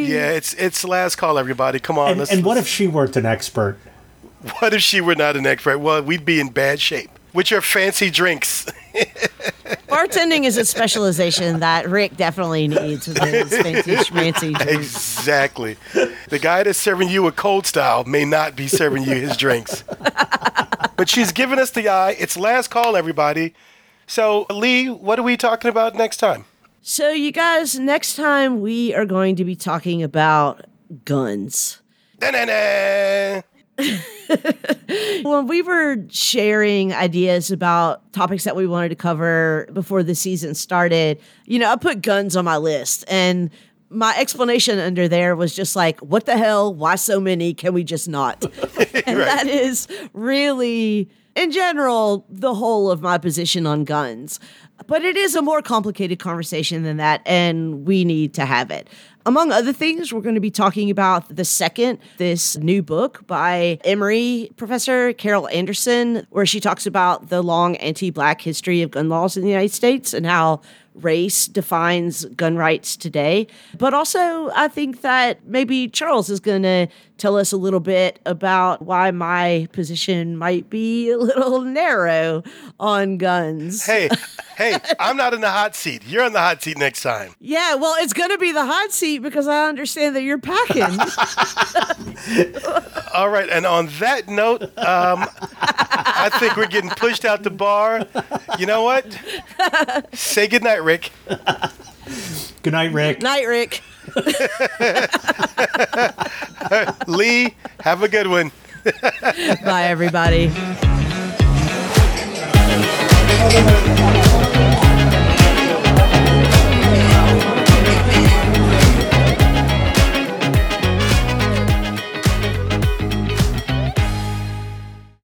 want. Yeah, it's it's last call, everybody. Come on. And, and what if she weren't an expert? (laughs) What if she were not an expert? Well, we'd be in bad shape with your fancy drinks. (laughs) Bartending is a specialization that Rick definitely needs with his fancy schmancy drinks. Exactly. The guy that's serving you a cold style may not be serving you his drinks. but she's giving us the eye. It's last call, everybody. So, Leigh, what are we talking about next time? So, you guys, next time we are going to be talking about guns. (laughs) when we were sharing ideas about topics that we wanted to cover before the season started, you know, I put guns on my list and my explanation under there was just like, what the hell? Why so many? Can we just not? (laughs) and right. that is really in general, the whole of my position on guns. But it is a more complicated conversation than that, and we need to have it. Among other things, we're going to be talking about the second, this new book by Emory professor Carol Anderson, where she talks about the long anti black history of gun laws in the United States and how race defines gun rights today. But also, I think that maybe Charles is going to tell us a little bit about why my position might be a little (laughs) narrow on guns. Hey, (laughs) hey, I'm not in the hot seat. You're in the hot seat next time. Yeah, well, it's going to be the hot seat because I understand that you're packing. (laughs) All right, and on that note, um, I think we're getting pushed out the bar. You know what? Say goodnight, Rick. Good night, Rick. Night, Rick. (laughs) Leigh, have a good one. (laughs) Bye, everybody.